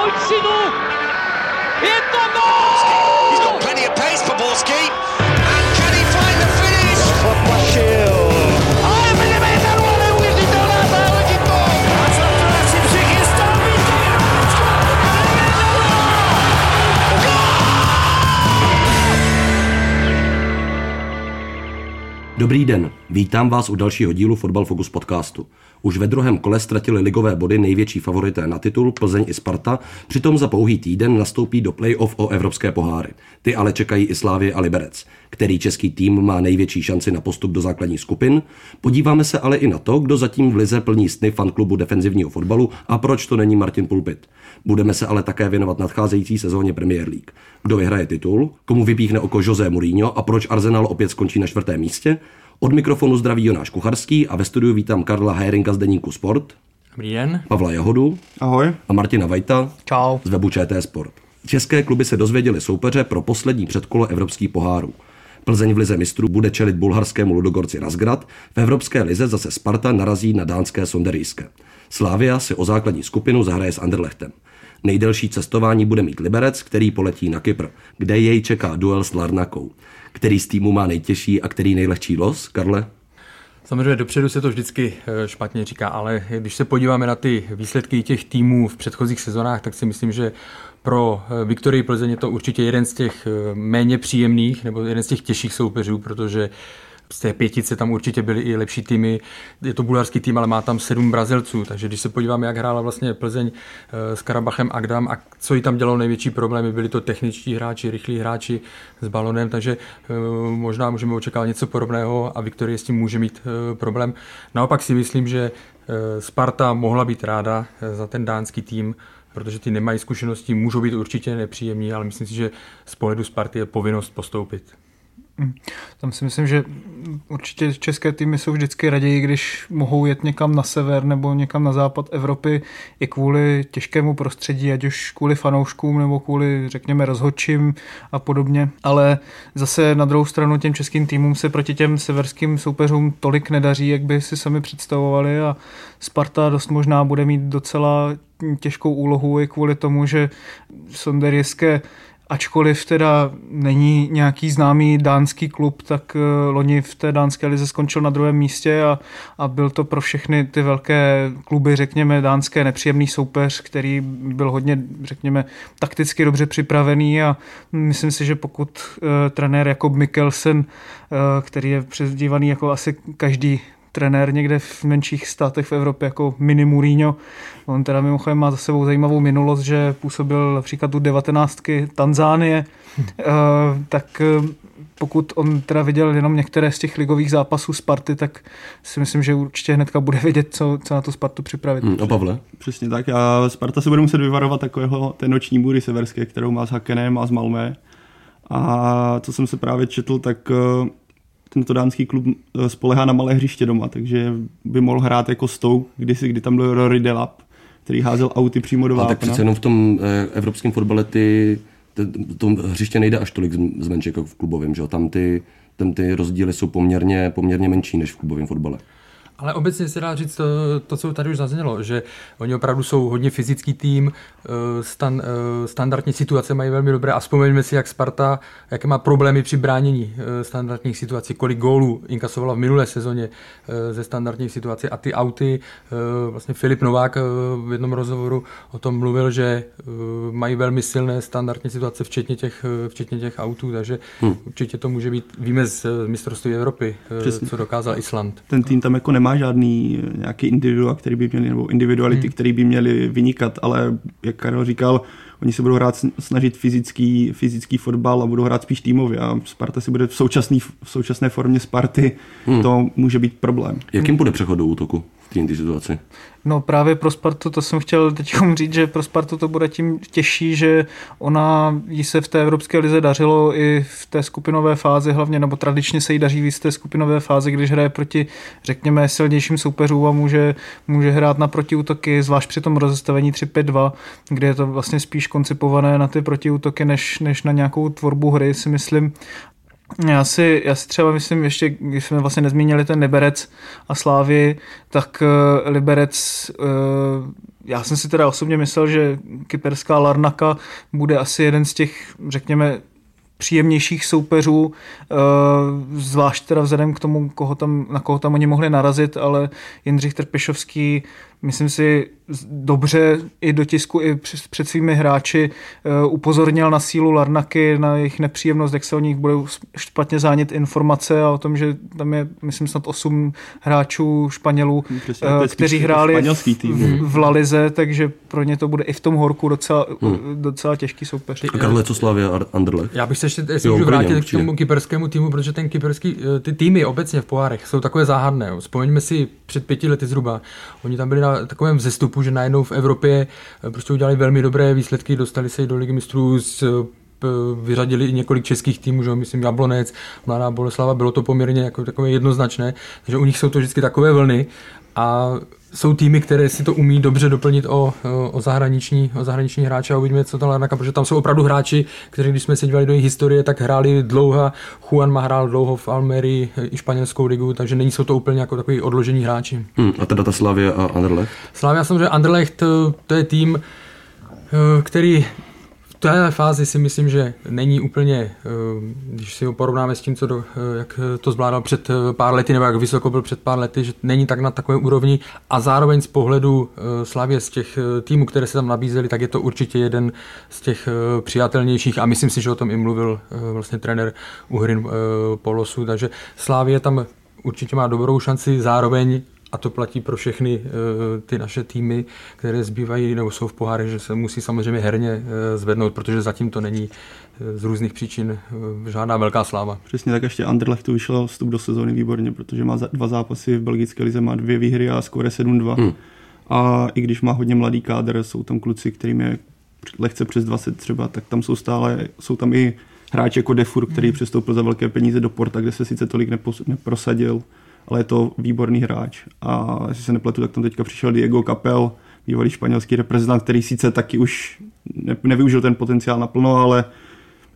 追いつの Dobrý den, vítám vás u dalšího dílu Fotbal Focus podcastu. Už ve druhém kole ztratili ligové body největší favorité na titul Plzeň i Sparta, přitom za pouhý týden nastoupí do play-off o evropské poháry. Ty ale čekají i Slávě a Liberec. Který český tým má největší šanci na postup do základních skupin? Podíváme se ale i na to, kdo zatím v lize plní sny fanklubu defenzivního fotbalu a proč to není Martin Pulpit. Budeme se ale také věnovat nadcházející sezóně Premier League. Kdo vyhraje titul, komu vypíchne oko José Mourinho a proč Arsenal opět skončí na čtvrtém místě? Od mikrofonu zdraví Jonáš Kucharský a ve studiu vítám Karla Herinka z Deníku Sport, Dobrý den. Pavla Jahodu Ahoj. a Martina Vajta Čau. z webu ČT Sport. České kluby se dozvěděly soupeře pro poslední předkolo evropských pohárů. Plzeň v lize mistrů bude čelit bulharskému Ludogorci Razgrad, v evropské lize zase Sparta narazí na dánské Sonderijské. Slavia si o základní skupinu zahraje s Anderlechtem. Nejdelší cestování bude mít Liberec, který poletí na Kypr, kde jej čeká duel s Larnakou. Který z týmu má nejtěžší a který nejlehčí los, Karle? Samozřejmě dopředu se to vždycky eh, špatně říká, ale když se podíváme na ty výsledky těch týmů v předchozích sezonách, tak si myslím, že pro eh, Viktorii Plzeň je to určitě jeden z těch eh, méně příjemných nebo jeden z těch těžších soupeřů, protože z té pětice tam určitě byly i lepší týmy. Je to bulharský tým, ale má tam sedm Brazilců, takže když se podíváme, jak hrála vlastně Plzeň s Karabachem Agdam a co jí tam dělalo největší problémy, byli to techničtí hráči, rychlí hráči s balonem, takže možná můžeme očekávat něco podobného a Viktorie s tím může mít problém. Naopak si myslím, že Sparta mohla být ráda za ten dánský tým, protože ty nemají zkušenosti, můžou být určitě nepříjemní, ale myslím si, že z pohledu Sparty je povinnost postoupit. Tam si myslím, že určitě české týmy jsou vždycky raději, když mohou jet někam na sever nebo někam na západ Evropy i kvůli těžkému prostředí, ať už kvůli fanouškům nebo kvůli, řekněme, rozhodčím a podobně. Ale zase na druhou stranu těm českým týmům se proti těm severským soupeřům tolik nedaří, jak by si sami představovali a Sparta dost možná bude mít docela těžkou úlohu i kvůli tomu, že Sonderijské ačkoliv teda není nějaký známý dánský klub, tak loni v té dánské lize skončil na druhém místě a, a byl to pro všechny ty velké kluby, řekněme, dánské nepříjemný soupeř, který byl hodně, řekněme, takticky dobře připravený a myslím si, že pokud uh, trenér Jakob Mikkelsen, uh, který je přezdívaný jako asi každý trenér někde v menších státech v Evropě jako mini Mourinho. On teda mimochodem má za sebou zajímavou minulost, že působil například u devatenáctky Tanzánie, hm. uh, tak pokud on teda viděl jenom některé z těch ligových zápasů Sparty, tak si myslím, že určitě hnedka bude vědět, co, co na tu Spartu připravit. Hmm, a Pavle? Přesně tak. A Sparta se bude muset vyvarovat takového té noční můry severské, kterou má s Hakenem a s Malmé. A co jsem se právě četl, tak tento dánský klub spolehá na malé hřiště doma, takže by mohl hrát jako Stoke, kdysi, kdy tam byl Rory Delap, který házel auty přímo do vápna. Ale tak přece jenom v tom eh, evropském fotbale ty, to hřiště nejde až tolik zmenšit jako v klubovém, že? Tam ty, tam ty rozdíly jsou poměrně, poměrně menší než v klubovém fotbale. Ale obecně se dá říct to, to, co tady už zaznělo, že oni opravdu jsou hodně fyzický tým, stan, standardní situace mají velmi dobré a vzpomeňme si, jak Sparta, jaké má problémy při bránění standardních situací, kolik gólů inkasovala v minulé sezóně ze standardních situací a ty auty, vlastně Filip Novák v jednom rozhovoru o tom mluvil, že mají velmi silné standardní situace, včetně těch, včetně těch autů, takže hmm. určitě to může být, víme z mistrovství Evropy, Přesně. co dokázal Island. Ten tým tam jako nemá žádný nějaký individua, který by měli, nebo individuality, hmm. který by měli vynikat, ale jak Karel říkal, oni se budou hrát snažit fyzický, fyzický fotbal a budou hrát spíš týmově a Sparta si bude v, současný, v současné formě Sparty, hmm. to může být problém. Jakým bude přechod do útoku této situaci? No právě pro Spartu, to jsem chtěl teď říct, že pro Spartu to bude tím těžší, že ona jí se v té Evropské lize dařilo i v té skupinové fázi hlavně, nebo tradičně se jí daří víc v té skupinové fázi, když hraje proti, řekněme, silnějším soupeřům a může, může hrát na protiútoky, zvlášť při tom rozestavení 3-5-2, kde je to vlastně spíš koncipované na ty protiútoky, než, než na nějakou tvorbu hry, si myslím. Já si, já si třeba myslím, ještě když jsme vlastně nezmínili ten Liberec a Slávy, tak uh, Liberec, uh, já jsem si teda osobně myslel, že kyperská Larnaka bude asi jeden z těch, řekněme, příjemnějších soupeřů, eh, zvlášť teda vzhledem k tomu, koho tam, na koho tam oni mohli narazit, ale Jindřich Trpišovský myslím si, dobře i do tisku, i před svými hráči eh, upozornil na sílu Larnaky, na jejich nepříjemnost, jak se o nich budou špatně zánět informace a o tom, že tam je, myslím, snad osm hráčů Španělů, Přesně, eh, kteří hráli tým. v Lalize, takže pro ně to bude i v tom horku docela, hmm. docela těžký soupeř. A Karle, co Slavia a Anderlecht? Já bych se ještě jestli jo, můžu vrátit k tomu kyperskému týmu, protože ten kyperský, eh, ty týmy obecně v pohárech jsou takové záhadné. Vzpomeňme si před pěti lety zhruba, oni tam byli na takovém vzestupu, že najednou v Evropě eh, prostě udělali velmi dobré výsledky, dostali se i do ligy mistrů s eh, vyřadili i několik českých týmů, že myslím Jablonec, Mladá Boleslava, bylo to poměrně jako takové jednoznačné, takže u nich jsou to vždycky takové vlny a jsou týmy, které si to umí dobře doplnit o, o, zahraniční, o zahraniční hráče a uvidíme, co to Larnaka, protože tam jsou opravdu hráči, kteří, když jsme se dívali do jejich historie, tak hráli dlouho. Juan má hrál dlouho v Almerii i španělskou ligu, takže není jsou to úplně jako takový odložení hráči. Hmm, a teda ta Slavia a Anderlecht? Slavia samozřejmě Anderlecht, to je tým, eh, který téhle fázi si myslím, že není úplně, eh, když si ho porovnáme s tím, co do, eh, jak to zvládal před eh, pár lety, nebo jak vysoko byl před pár lety, že není tak na takové úrovni. A zároveň z pohledu Slavě z těch týmů, které se tam nabízely, tak je to určitě jeden z těch přijatelnějších. A myslím si, že o tom i mluvil vlastně trenér Uhrin Polosu, takže Slávě tam určitě má dobrou šanci, zároveň a to platí pro všechny uh, ty naše týmy, které zbývají nebo jsou v pohárech, že se musí samozřejmě herně uh, zvednout, protože zatím to není uh, z různých příčin žádná velká sláva. Přesně tak ještě Anderlechtu vyšel vstup do sezóny výborně, protože má dva zápasy v belgické lize, má dvě výhry a skóre 7-2. Hmm. A i když má hodně mladý kádr, jsou tam kluci, kterým je lehce přes 20 třeba, tak tam jsou stále, jsou tam i hráči jako Defur, který hmm. přestoupil za velké peníze do Porta, kde se sice tolik nepos, neprosadil, ale je to výborný hráč. A jestli se nepletu, tak tam teďka přišel Diego Capel, bývalý španělský reprezentant, který sice taky už ne, nevyužil ten potenciál naplno, ale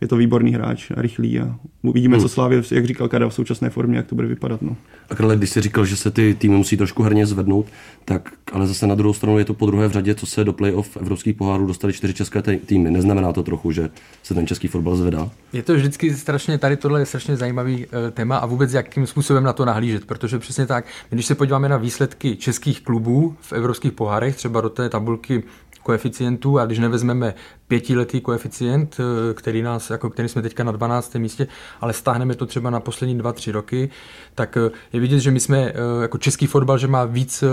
je to výborný hráč a rychlý a uvidíme, hmm. co Slávě, jak říkal Kada, v současné formě, jak to bude vypadat. No. A Karle, když jsi říkal, že se ty týmy musí trošku herně zvednout, tak ale zase na druhou stranu je to po druhé v řadě, co se do playoff evropských pohárů dostali čtyři české týmy. Neznamená to trochu, že se ten český fotbal zvedá? Je to vždycky strašně, tady tohle je strašně zajímavý uh, téma a vůbec jakým způsobem na to nahlížet, protože přesně tak, když se podíváme na výsledky českých klubů v evropských pohárech, třeba do té tabulky koeficientů a když nevezmeme pětiletý koeficient, eh, který, nás, jako který jsme teďka na 12. místě, ale stáhneme to třeba na poslední dva, tři roky, tak eh, je vidět, že my jsme eh, jako český fotbal, že má víc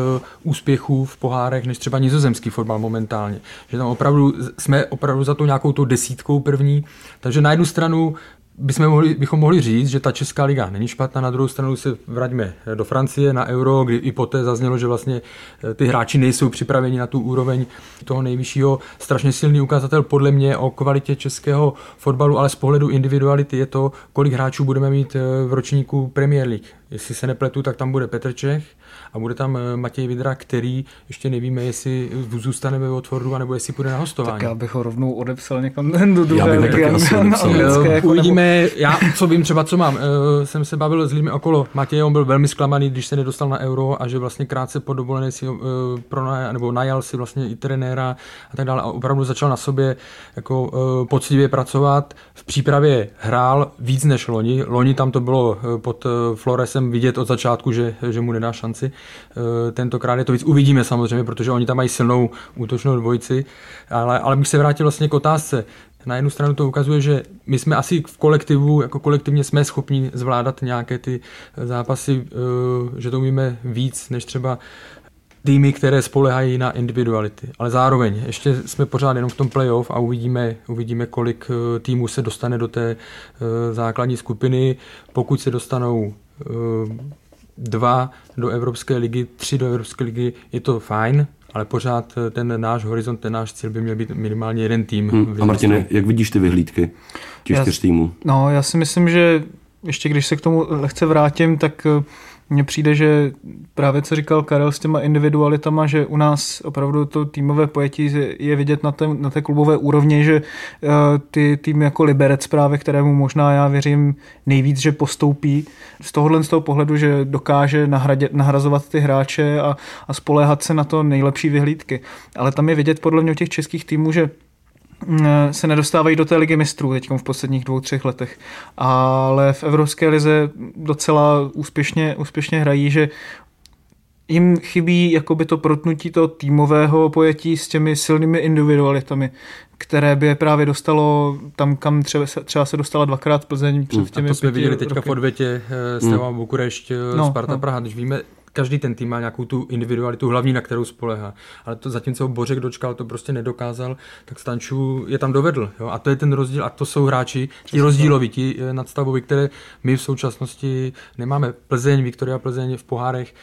úspěchů v pohárech než třeba nizozemský fotbal momentálně. Že tam opravdu jsme opravdu za tou nějakou tou desítkou první. Takže na jednu stranu bychom mohli, bychom mohli říct, že ta Česká liga není špatná, na druhou stranu se vraťme do Francie na Euro, kdy i poté zaznělo, že vlastně eh, ty hráči nejsou připraveni na tu úroveň toho nejvyššího. Strašně silný ukazatel podle mě o kvalitě českého fotbalu, ale z pohledu individuality je to, kolik hráčů budeme mít eh, v ročníku Premier League. Jestli se nepletu, tak tam bude Petr Čech, a bude tam eh, Matěj Vidra, který ještě nevíme, jestli zůstane ve Watfordu, nebo jestli půjde na hostování. Tak já bych ho rovnou odepsal někam do druhé ligy. Jako uvidíme, já co vím třeba, co mám. Uh, jsem se bavil s lidmi okolo. Matěj, on byl velmi zklamaný, když se nedostal na euro a že vlastně krátce po dovolené si uh, pronaj, nebo najal si vlastně i trenéra a tak dále a opravdu začal na sobě jako uh, poctivě pracovat. V přípravě hrál víc než loni. Loni tam to bylo pod Floresem vidět od začátku, že, že mu nedá šanci. Eh, tentokrát je to víc. Uvidíme samozřejmě, protože oni tam mají silnou útočnou dvojici, ale, ale bych se vrátil vlastně k otázce. Na jednu stranu to ukazuje, že my jsme asi v kolektivu, jako kolektivně jsme schopni zvládat nějaké ty zápasy, eh, že to umíme víc než třeba týmy, které spolehají na individuality. Ale zároveň ještě jsme pořád jenom v tom playoff a uvidíme, uvidíme kolik eh, týmů se dostane do té základní skupiny. Pokud se dostanou dva do Evropské ligy, tři do Evropské ligy, je to fajn, ale pořád ten náš horizont, ten náš cíl by měl být minimálně jeden tým. Hmm. A Martine, jak vidíš ty vyhlídky těch čtyř týmů? No, já si myslím, že ještě když se k tomu lehce vrátím, tak mně přijde, že právě co říkal Karel s těma individualitama, že u nás opravdu to týmové pojetí je vidět na té, na té klubové úrovni, že uh, ty týmy jako Liberec právě, kterému možná já věřím nejvíc, že postoupí z tohohle z toho pohledu, že dokáže nahradě, nahrazovat ty hráče a, a spoléhat se na to nejlepší vyhlídky. Ale tam je vidět podle mě těch českých týmů, že se nedostávají do té ligy mistrů teď v posledních dvou, třech letech. Ale v Evropské lize docela úspěšně, úspěšně hrají, že jim chybí jakoby to protnutí toho týmového pojetí s těmi silnými individualitami, které by je právě dostalo tam, kam třeba se, třeba se dostala dvakrát Plzeň před těmi A to jsme viděli teďka roky. v odvětě s hmm. Bukurešť, No, Sparta no. Praha, když víme, každý ten tým má nějakou tu individualitu hlavní, na kterou spolehá. Ale to zatímco Bořek dočkal, to prostě nedokázal, tak Stanču je tam dovedl. Jo? A to je ten rozdíl. A to jsou hráči, ti rozdíloví, ti eh, nadstavoví, které my v současnosti nemáme. Plzeň, Viktoria Plzeň v pohárech,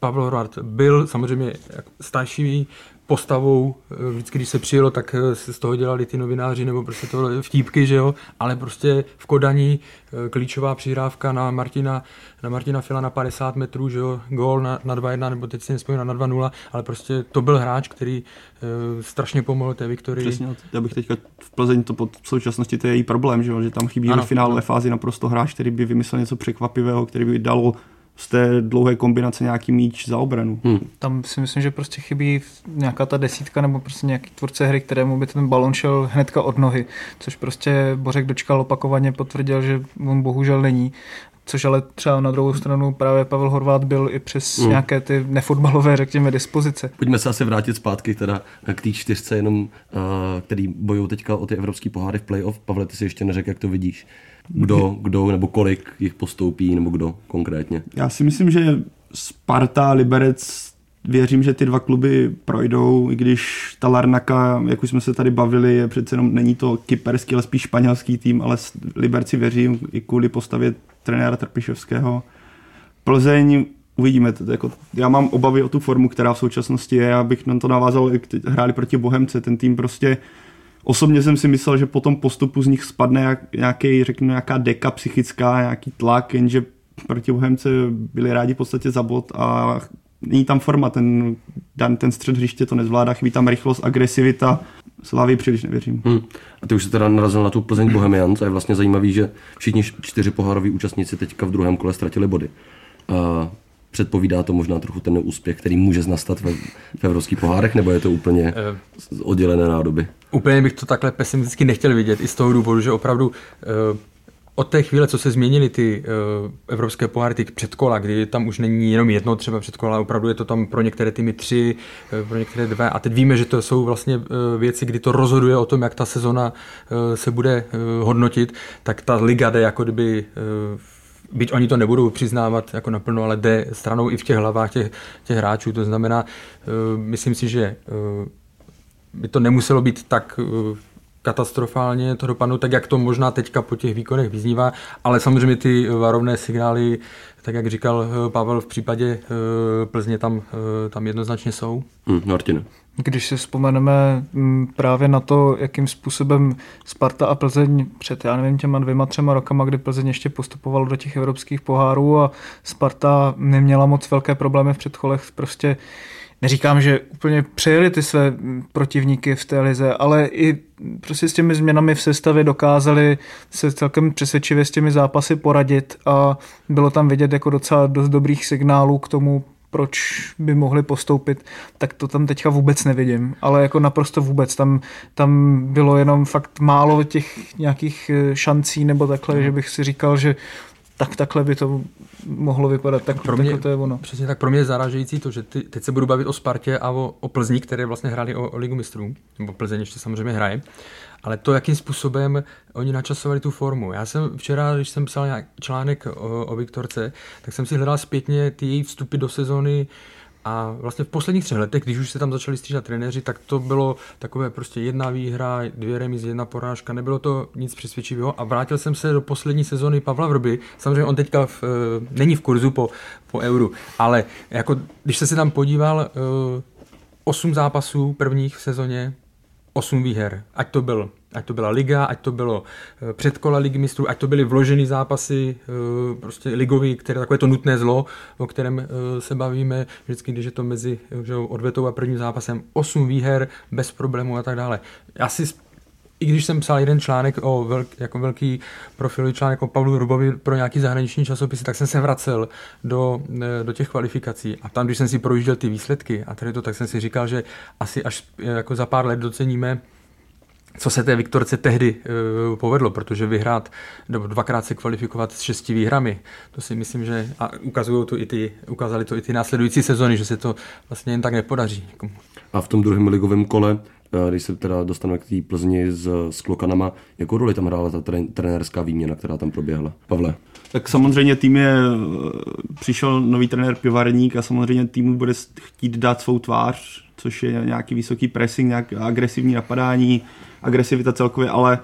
Pavel Horváth byl samozřejmě starší postavou, eh, vždycky, když se přijelo, tak eh, se z toho dělali ty novináři nebo prostě to vtípky, že jo, ale prostě v Kodaní eh, klíčová přihrávka na Martina, na Martina Fila na 50 metrů, že jo, gól na, na 2-1, nebo teď si nespomínám na 2-0, ale prostě to byl hráč, který uh, strašně pomohl té Viktorii. Přesně, já bych teďka v Plzeň to pod v současnosti to je její problém, že, jo, že tam chybí Ano, ve finálové ano. fázi naprosto hráč, který by vymyslel něco překvapivého, který by dalo z té dlouhé kombinace nějaký míč za obranu. Hmm. Tam si myslím, že prostě chybí nějaká ta desítka nebo prostě nějaký tvůrce hry, kterému by ten balon šel hnedka od nohy, což prostě Bořek dočkal opakovaně, potvrdil, že on bohužel není. Což ale třeba na druhou stranu právě Pavel Horvát byl i přes Hmm. nějaké ty nefotbalové, řekněme, dispozice. Pojďme se asi vrátit zpátky teda k té čtyřce, jenom, uh, který bojují teďka o ty evropský poháry v playoff. Pavle, ty si ještě neřekl, jak to vidíš. Kdo, kdo nebo kolik jich postoupí, nebo kdo konkrétně. Já si myslím, že Sparta, Liberec, věřím, že ty dva kluby projdou, i když ta Larnaka, jak už jsme se tady bavili, je přece jenom, není to kyperský, ale spíš španělský tým, ale Liberci věřím i kvůli postavě trenéra Trpišovského. Plzeň uvidíme. To, jako, já mám obavy o tu formu, která v současnosti je, abych na to navázal, hráli proti Bohemce, ten tým prostě Osobně jsem si myslel, že po tom postupu z nich spadne jak, nějaký, řeknu, nějaká deka psychická, nějaký tlak, jenže proti Bohemce byli rádi v podstatě za bod a není tam forma, ten, dan, ten střed hřiště to nezvládá, chybí tam rychlost, agresivita, Slavy příliš nevěřím. Hmm. A ty už se teda narazil na tu Plzeň Bohemians a je vlastně zajímavý, že všichni čtyři pohároví účastníci teďka v druhém kole ztratili body. A předpovídá to možná trochu ten úspěch, který může nastat ve, v evropských pohárech, nebo je to úplně oddělené nádoby? Úplně bych to takhle pesimisticky nechtěl vidět, i z toho důvodu, že opravdu eh, od té chvíle, co se změnily ty uh, evropské poháry, ty předkola, kdy tam už není jenom jedno třeba předkola, ale opravdu je to tam pro některé týmy tři, uh, pro některé dva. A teď víme, že to jsou vlastně uh, věci, kdy to rozhoduje o tom, jak ta sezona uh, se bude uh, hodnotit, tak ta liga jde jako kdyby uh, byť oni to nebudou přiznávat jako naplno, ale jde stranou i v těch hlavách těch, těch hráčů. To znamená, uh, myslím si, že uh, by to nemuselo být tak uh, katastrofálně to dopadnout, tak jak to možná teďka po těch výkonech vyznívá, ale samozřejmě ty varovné signály, tak jak říkal eh, Pavel, v případě Plzně tam, tam jednoznačně jsou. Hmm, Martin. Když si vzpomeneme m, právě na to, jakým způsobem Sparta a Plzeň před, já nevím, těma dvěma, třema rokama, kdy Plzeň ještě postupoval do těch evropských pohárů a Sparta neměla moc velké problémy v předcholech, prostě neříkám, že úplně přejeli ty své protivníky v té lize, ale i prostě s těmi změnami v sestavě dokázali se celkem přesvědčivě s těmi zápasy poradit a bylo tam vidět jako docela dost dobrých signálů k tomu, proč by mohli postoupit, tak to tam teďka vůbec nevidím, ale jako naprosto vůbec. Tam, tam bylo jenom fakt málo těch nějakých šancí nebo takhle, mm. že bych si říkal, že tak takhle by to mohlo vypadat. Tak, pro mě, to je ono. Přesně tak, pro mě je zarážející to, že ty, teď se budu bavit o Spartě a o, o Plzni, které vlastně hráli o, o Ligu mistrů, nebo Plzeň ještě samozřejmě hraje, ale to, jakým způsobem oni načasovali tu formu. Já jsem včera, když jsem psal nějak článek o, o Viktorce, tak jsem si hledal zpětně ty její vstupy do sezóny a vlastně v posledních třech letech, když už se tam začali střídat trenéři, tak to bylo takové prostě jedna výhra, dvě remizy, jedna porážka, nebylo to nic přesvědčivého a vrátil jsem se do poslední sezóny Pavla Vrby. Samozřejmě on teďka v, není v kurzu po, po euru, ale jako když se si tam podíval, osm zápasů prvních v sezóně, 8 výher. Ať to, byl, ať to byla liga, ať to bylo eh, předkola ligy mistrů, ať to byly vložené zápasy, eh, prostě ligový, které takové to nutné zlo, o kterém eh, se bavíme vždycky, když je to mezi že, odvetou a prvním zápasem. 8 výher, bez problémů a tak dále. Já si i když jsem psal jeden článek o velk, jako velký profilový článek o Pavlu Rubovi pro nějaký zahraniční časopis, tak jsem se vracel do, do těch kvalifikací. A tam, když jsem si projížděl ty výsledky a tady to, tak jsem si říkal, že asi až jako za pár let doceníme co se té Viktorce tehdy uh, povedlo, protože vyhrát, nebo dvakrát se kvalifikovat s šesti výhrami, to si myslím, že a ukazují to i ty, ukázali to i ty následující sezony, že se to vlastně jen tak nepodaří. A v tom druhém ligovém kole když se teda dostaneme k té Plzni s, s Klokanama, jakou roli tam hrála ta trenérská výměna, která tam proběhla? Pavle? Tak samozřejmě tým je, přišel nový trenér Pivarník a samozřejmě týmu bude chtít dát svou tvář, což je nějaký vysoký pressing, nějak agresivní napadání, agresivita celkově, ale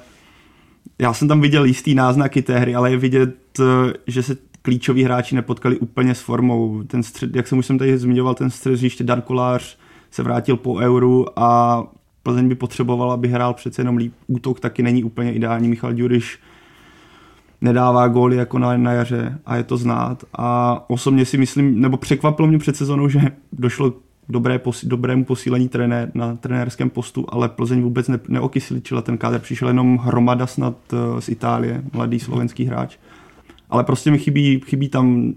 já jsem tam viděl jistý náznaky té hry, ale je vidět, že se klíčoví hráči nepotkali úplně s formou. Ten střed, jak jsem už jsem tady zmiňoval, ten střed hřiště Darkolář se vrátil po euru a Plzeň by potřebovala, aby hrál přece jenom líp. Útok taky není úplně ideální. Michal Ďuriš nedává góly jako na, na jaře a je to znát. A osobně si myslím, nebo překvapilo mě před sezónou, že došlo k dobré, posi, dobrému posílení trenér, na trenérském postu, ale Plzeň vůbec ne, neokysličila ten kádr. Přišel jenom hromada snad uh, z Itálie, mladý slovenský hráč. Ale prostě mi chybí, chybí tam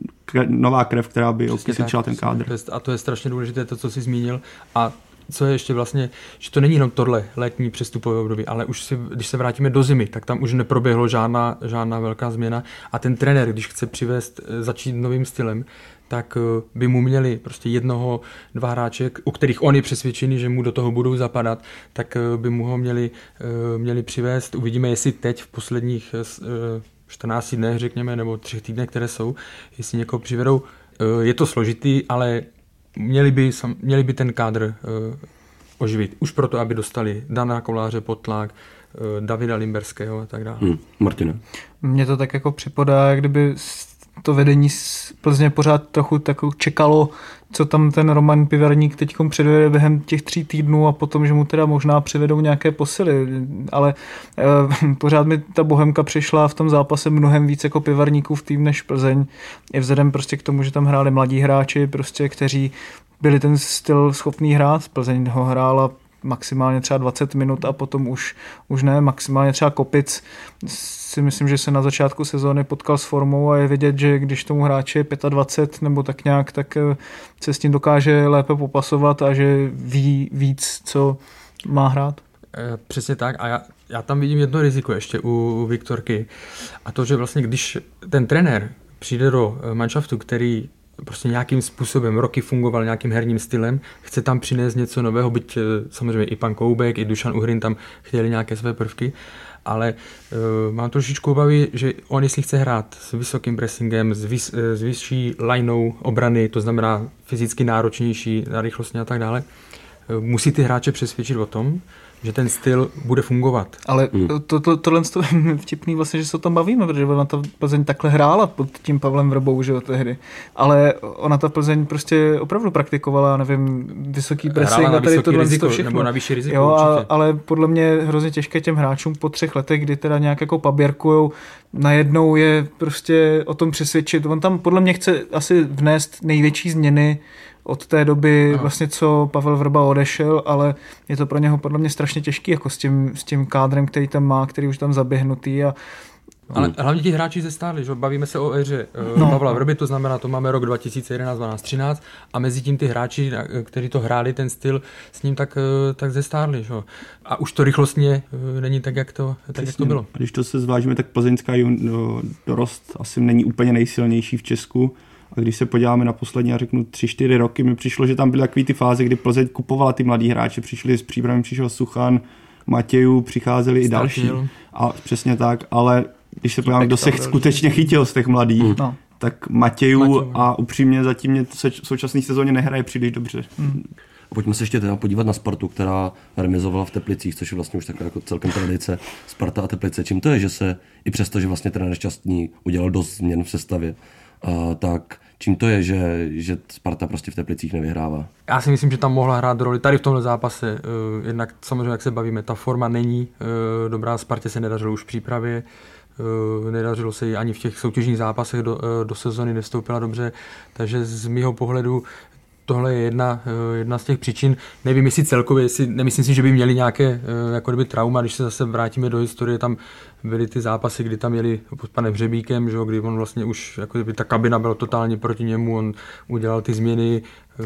nová krev, která by okysličila ten kádr. A to je strašně důležité, to, co jsi zmínil. A co je ještě vlastně, že to není jenom tohle letní přestupové období, ale už si, když se vrátíme do zimy, tak tam už neproběhlo žádná, žádná velká změna a ten trenér, když chce přivést, eh, začít novým stylem, tak eh, by mu měli prostě jednoho, dva hráče, u kterých on je přesvědčený, že mu do toho budou zapadat, tak eh, by mu ho měli, měli přivést. Uvidíme, jestli teď v posledních 14 dnech, řekněme, nebo třech týdnech, které jsou, jestli někoho přivedou. Je to složitý, ale měli by, měli by ten kádr uh, oživit. Už proto, aby dostali Dana Koláře pod tlak, uh, Davida Limberského a tak dále. Hmm. Martina. Mně to tak jako připadá, kdyby to vedení z Plzně pořád trochu tak čekalo, co tam ten Roman Piverník teď předvede během těch tří týdnů a potom, že mu teda možná přivedou nějaké posily, ale e, pořád mi ta Bohemka přišla v tom zápase mnohem víc jako Piverníků v tým než Plzeň, i vzhledem prostě k tomu, že tam hráli mladí hráči, prostě, kteří byli ten styl schopný hrát. Plzeň ho hrála maximálně třeba 20 minut a potom už, už ne, maximálně třeba Kopic si myslím, že se na začátku sezóny potkal s formou a je vidět, že když tomu hráči je 25 nebo tak nějak, tak eh, se s tím dokáže lépe popasovat a že ví víc, co má hrát. Eh, přesně tak a já, já tam vidím jedno riziko ještě u, Viktorky a to, že vlastně když ten trenér přijde do eh, manšaftu, který prostě nějakým způsobem roky fungoval nějakým herním stylem, chce tam přinést něco nového, byť samozřejmě i pan Koubek, i Dušan Uhrin tam chtěli nějaké své prvky, ale uh, mám trošičku obavy, že on jestli chce hrát s vysokým pressingem, s, vys, s vyšší lineou obrany, to znamená fyzicky náročnější na rychlostně a tak dále, musí ty hráče přesvědčit o tom, že ten styl bude fungovat. Ale hmm. to, to, tohle je vtipný vlastně, že se o tom bavíme, protože ona ta Plzeň takhle hrála pod tím Pavlem Vrbou, že jo, tehdy. Ale ona ta Plzeň prostě opravdu praktikovala, nevím, vysoký pressing a tady tohle riziko, to všechno. Nebo na vyšší riziko, jo, a, ale podle mě je hrozně těžké těm hráčům po třech letech, kdy teda nějak jako paběrkujou, najednou je prostě o tom přesvědčit. On tam podle mě chce asi vnést největší změny od té doby, no. vlastně co Pavel Vrba odešel, ale je to pro něho podle mě strašně těžký, jako s tím, s tím kádrem, který tam má, který už tam zaběhnutý a ale hlavně ti hráči ze stáli, že bavíme se o éře eh, no. Pavla Vrby, to znamená, to máme rok 2011, 12, 13 a mezi tím ty hráči, eh, kteří to hráli, ten styl, s ním tak, eh, tak zestárli. Že? A už to rychlostně není tak, jak to, tak, jak to bylo. A když to se zvážíme, tak plzeňská dorost asi není úplně nejsilnější v Česku. A když se podíváme na poslední, já řeknu 3-4 roky, mi přišlo, že tam byly takové ty fáze, kdy Plzeň kupovala ty mladí hráči, přišli s přípravem, přišel Suchan, Matějů, přicházeli i další. A přesně tak, ale když se podíváme, kdo se skutečně chytil z těch mladých, mm. no. tak Matějů a upřímně zatím mě v současné sezóně nehraje příliš dobře. Mm. Pojďme se ještě teda podívat na Spartu, která remizovala v Teplicích, což je vlastně už taková jako celkem tradice Sparta a Teplice. Čím to je, že se i přesto, že vlastně trenér Šťastný udělal dost změn v sestavě, uh, tak čím to je, že, že Sparta prostě v Teplicích nevyhrává? Já si myslím, že tam mohla hrát roli tady v tomhle zápase. Uh, jednak samozřejmě, jak se bavíme, ta forma není uh, dobrá, Spartě se nedařilo už v přípravě, nedařilo se jí ani v těch soutěžních zápasech do, do sezony, nestoupila dobře, takže z mého pohledu tohle je jedna, eh, jedna z těch příčin. Nevím, jestli celkově, jestli, nemyslím si, že by měli nějaké eh, jako kdyby trauma, když se zase vrátíme do historie, tam byly ty zápasy, kdy tam jeli pod panem Hřebíkem, že, kdy on vlastně už, jako kdyby ta kabina byla totálně proti němu, on udělal ty změny, eh,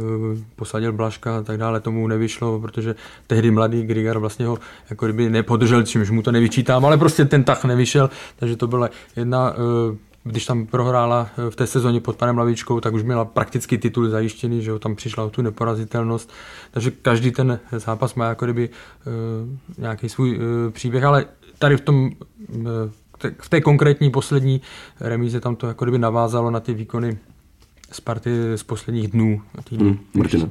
posadil Blaška a tak dále, tomu nevyšlo, protože tehdy mladý Grigar vlastně ho jako kdyby nepodržel, čímž mu to nevyčítám, ale prostě ten tah nevyšel, takže to byla jedna když tam prohrála eh, v té sezóně pod panem Lavičkou, tak už měla prakticky titul zajištěný, že jo, tam přišla o tu neporazitelnost. Takže každý ten zápas má jako kdyby uh, nějaký svůj uh, příběh, ale tady v tom v té konkrétní poslední remíze tam to jako kdyby navázalo na ty výkony Sparty z posledních dnů.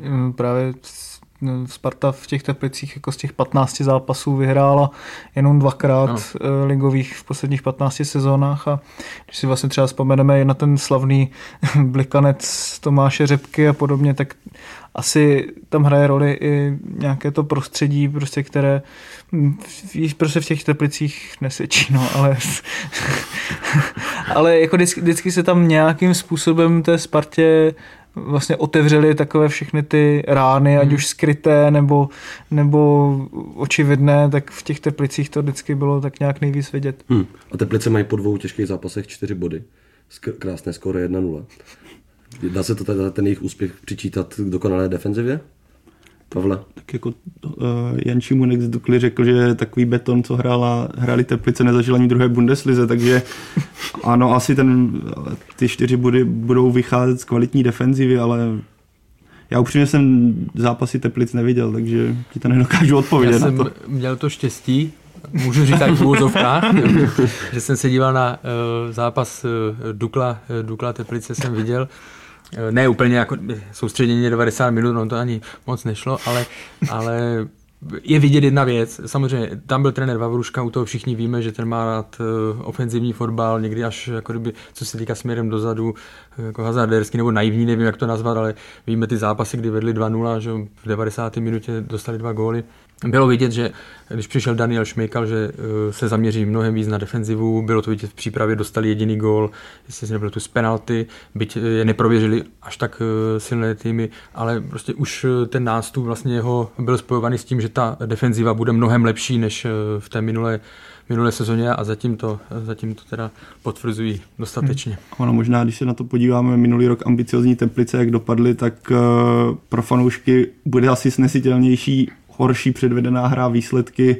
Hmm, Právě Sparta v těch Teplicích jako z těch 15 zápasů vyhrála jenom dvakrát ano. Eh, ligových v posledních 15 sezónách a když si vlastně třeba vzpomeneme na ten slavný blikanec Tomáše Řepky a podobně, tak asi tam hraje roli i nějaké to prostředí, prostě, které hm, prostě v těch teplicích nesvědčí, no, ale, ale jako vždycky, vždycky se tam nějakým způsobem té Spartě vlastně otevřeli takové všechny ty rány, hmm. ať už skryté nebo, nebo očividné, tak v těch Teplicích to vždycky bylo tak nějak nejvíc vidět. Hmm. A Teplice mají po dvou těžkých zápasech čtyři body. Krásné skoro 1-0. Dá se to teda ten jejich úspěch přičítat k dokonalé defenzivě? Pavle? Tak jako uh, Jan Šimunek z Dukly řekl, že takový beton, co hrála, hráli Teplice, nezažil ani druhé Bundeslize, takže ano, asi ten, ty čtyři body budou vycházet z kvalitní defenzivy, ale já upřímně jsem zápasy Teplic neviděl, takže ti to nedokážu odpovědět. Já jsem to. měl to štěstí, můžu říct tak v úvozovkách, že jsem se díval na uh, zápas uh, Dukla, uh, Dukla Teplice jsem viděl ne úplně jako soustředění 90 minut, no to ani moc nešlo, ale, ale je vidět jedna věc. Samozřejmě, tam byl trenér Vavruška, u toho všichni víme, že ten má rád eh, ofenzivní fotbal, někdy až jako kdyby, co se týká směrem dozadu, eh, jako hazarderský nebo naivní, nevím, jak to nazvat, ale víme ty zápasy, kdy vedli 2-0, že v 90. minutě dostali dva góly bylo vidět, že když přišel Daniel Šmejkal, že eh, se zaměří mnohem víc na defenzivu, bylo to vidět v přípravě, dostali jediný gól, jestli se nebylo tu z penalty, byť eh, je neprověřili až tak eh, silné týmy, ale prostě už ten nástup vlastně jeho byl spojovaný s tím, že ta defenziva bude mnohem lepší než v té minulé minulé sezóně a zatím to, zatím to teda potvrzují dostatečně. Hmm. Ono možná, když se na to podíváme, minulý rok ambiciozní Teplice, jak dopadly, tak pro fanoušky bude asi snesitelnější horší předvedená hra, výsledky,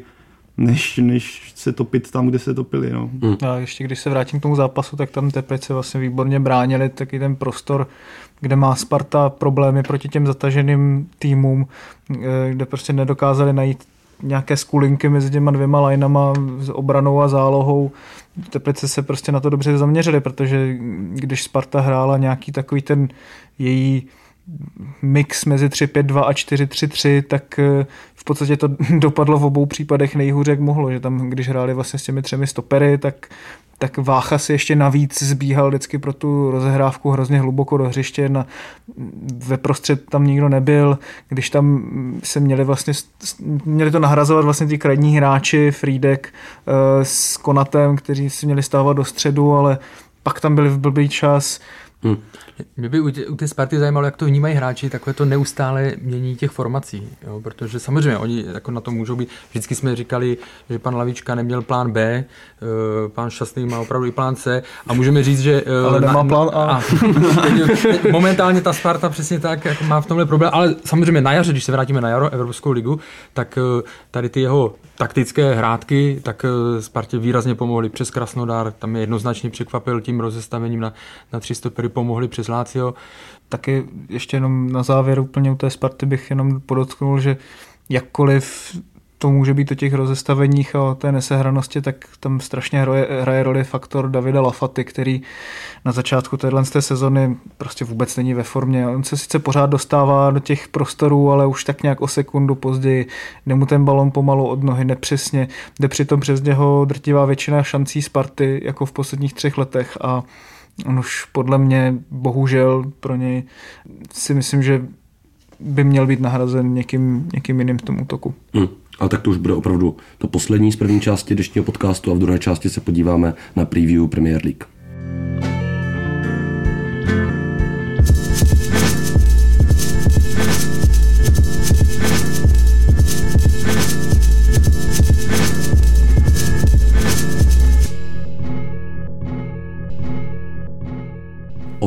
než, než se topit tam, kde se topili. No. Hmm. A ještě když se vrátím k tomu zápasu, tak tam Teplice vlastně výborně bránili taky ten prostor, kde má Sparta problémy proti těm zataženým týmům, eh, kde prostě nedokázali najít nějaké skulinky mezi těma dvěma lineama s obranou a zálohou. Teplice se prostě na to dobře zaměřili, protože když Sparta hrála nějaký takový ten její mix mezi 3-5-2 a 4-3-3, tak eh, v podstatě to dopadlo v obou případech nejhůře, jak mohlo, že tam, když hráli vlastně s těmi třemi stopery, tak tak Vácha si ještě navíc zbíhal vždycky pro tu rozehrávku hrozně hluboko do hřiště. Na, ve prostřed tam nikdo nebyl. Když tam se měli vlastně, měli to nahrazovat vlastně ty krajní hráči, Friedek uh, s Konatem, kteří si měli stávat do středu, ale pak tam byli v blbý čas. Hmm. Mě by u, té Sparty zajímalo, jak to vnímají hráči, takové to neustále mění těch formací, jo? protože samozřejmě oni jako na to můžou být. Vždycky jsme říkali, že pan Lavička neměl plán B, eh, pan Šťastný má opravdu i plán C a můžeme říct, že... Eh, ale nemá na, plán A. a momentálně ta Sparta přesně tak jako má v tomhle problém, ale samozřejmě na jaře, když se vrátíme na jaro Evropskou ligu, tak eh, tady ty jeho taktické hrátky, tak Spartě výrazně pomohly přes Krasnodar, tam je jednoznačně překvapil tím rozestavením na, na tři stopery, pomohli přes Lácio. Taky ještě jenom na závěr úplně u té Sparty bych jenom podotknul, že jakkoliv to může být o těch rozestaveních a o té nesehranosti, tak tam strašně hraje, hraje roli faktor Davida Lafaty, který na začátku téhle té sezony prostě vůbec není ve formě. On se sice pořád dostává do těch prostorů, ale už tak nějak o sekundu později jde mu ten balon pomalu od nohy nepřesně, jde přitom přes něho drtivá většina šancí Sparty, jako v posledních třech letech a on už podle mě bohužel pro něj si myslím, že by měl být nahrazen někým, někým jiným v tom útoku. Hmm. Ale tak to už bude opravdu to poslední z první části dnešního podcastu a v druhé části se podíváme na preview Premier League.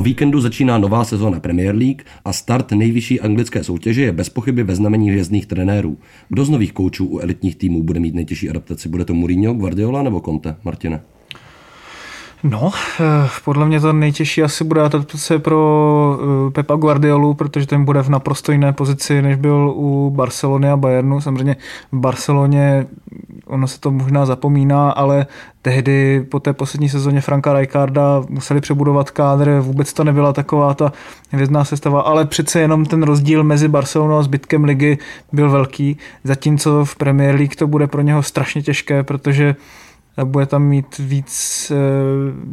Víkendu začíná nová sezóna Premier League a start nejvyšší anglické soutěže je bez pochyby ve znamení hvězdných trenérů. Kdo z nových koučů u elitních týmů bude mít nejtěžší adaptaci? Bude to Mourinho, Guardiola nebo Conte? Martine? No, eh, podle mě to nejtěžší asi bude adaptace pro eh, Pepa Guardiolu, protože ten bude v naprosto jiné pozici, než byl u Barcelony a Bayernu. Samozřejmě v Barceloně ono se to možná zapomíná, ale tehdy po té poslední sezóně Franka Rijkaarda museli přebudovat kádr, vůbec to nebyla taková ta hvězdná sestava, ale přece jenom ten rozdíl mezi Barcelonou a zbytkem ligy byl velký, zatímco v Premier League to bude pro něho strašně těžké, protože bude tam mít víc, eh,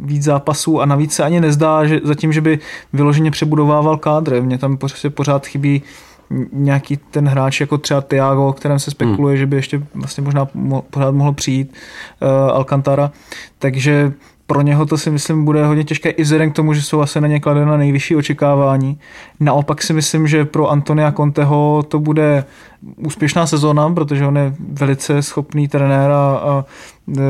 víc zápasů a navíc se ani nezdá, že zatím, že by vyloženě přebudovával kádr. Mně tam pořád chybí nějaký ten hráč jako třeba Tiago, o kterém se spekuluje, hmm. že by ještě vlastně možná pořád mohl přijít uh, Alcantara. Takže pro něho to si myslím bude hodně těžké i vzhledem k tomu, že jsou asi na ně kladena nejvyšší očekávání. Naopak si myslím, že pro Antonia Conteho to bude úspěšná sezóna, protože on je velice schopný trenér a, a e,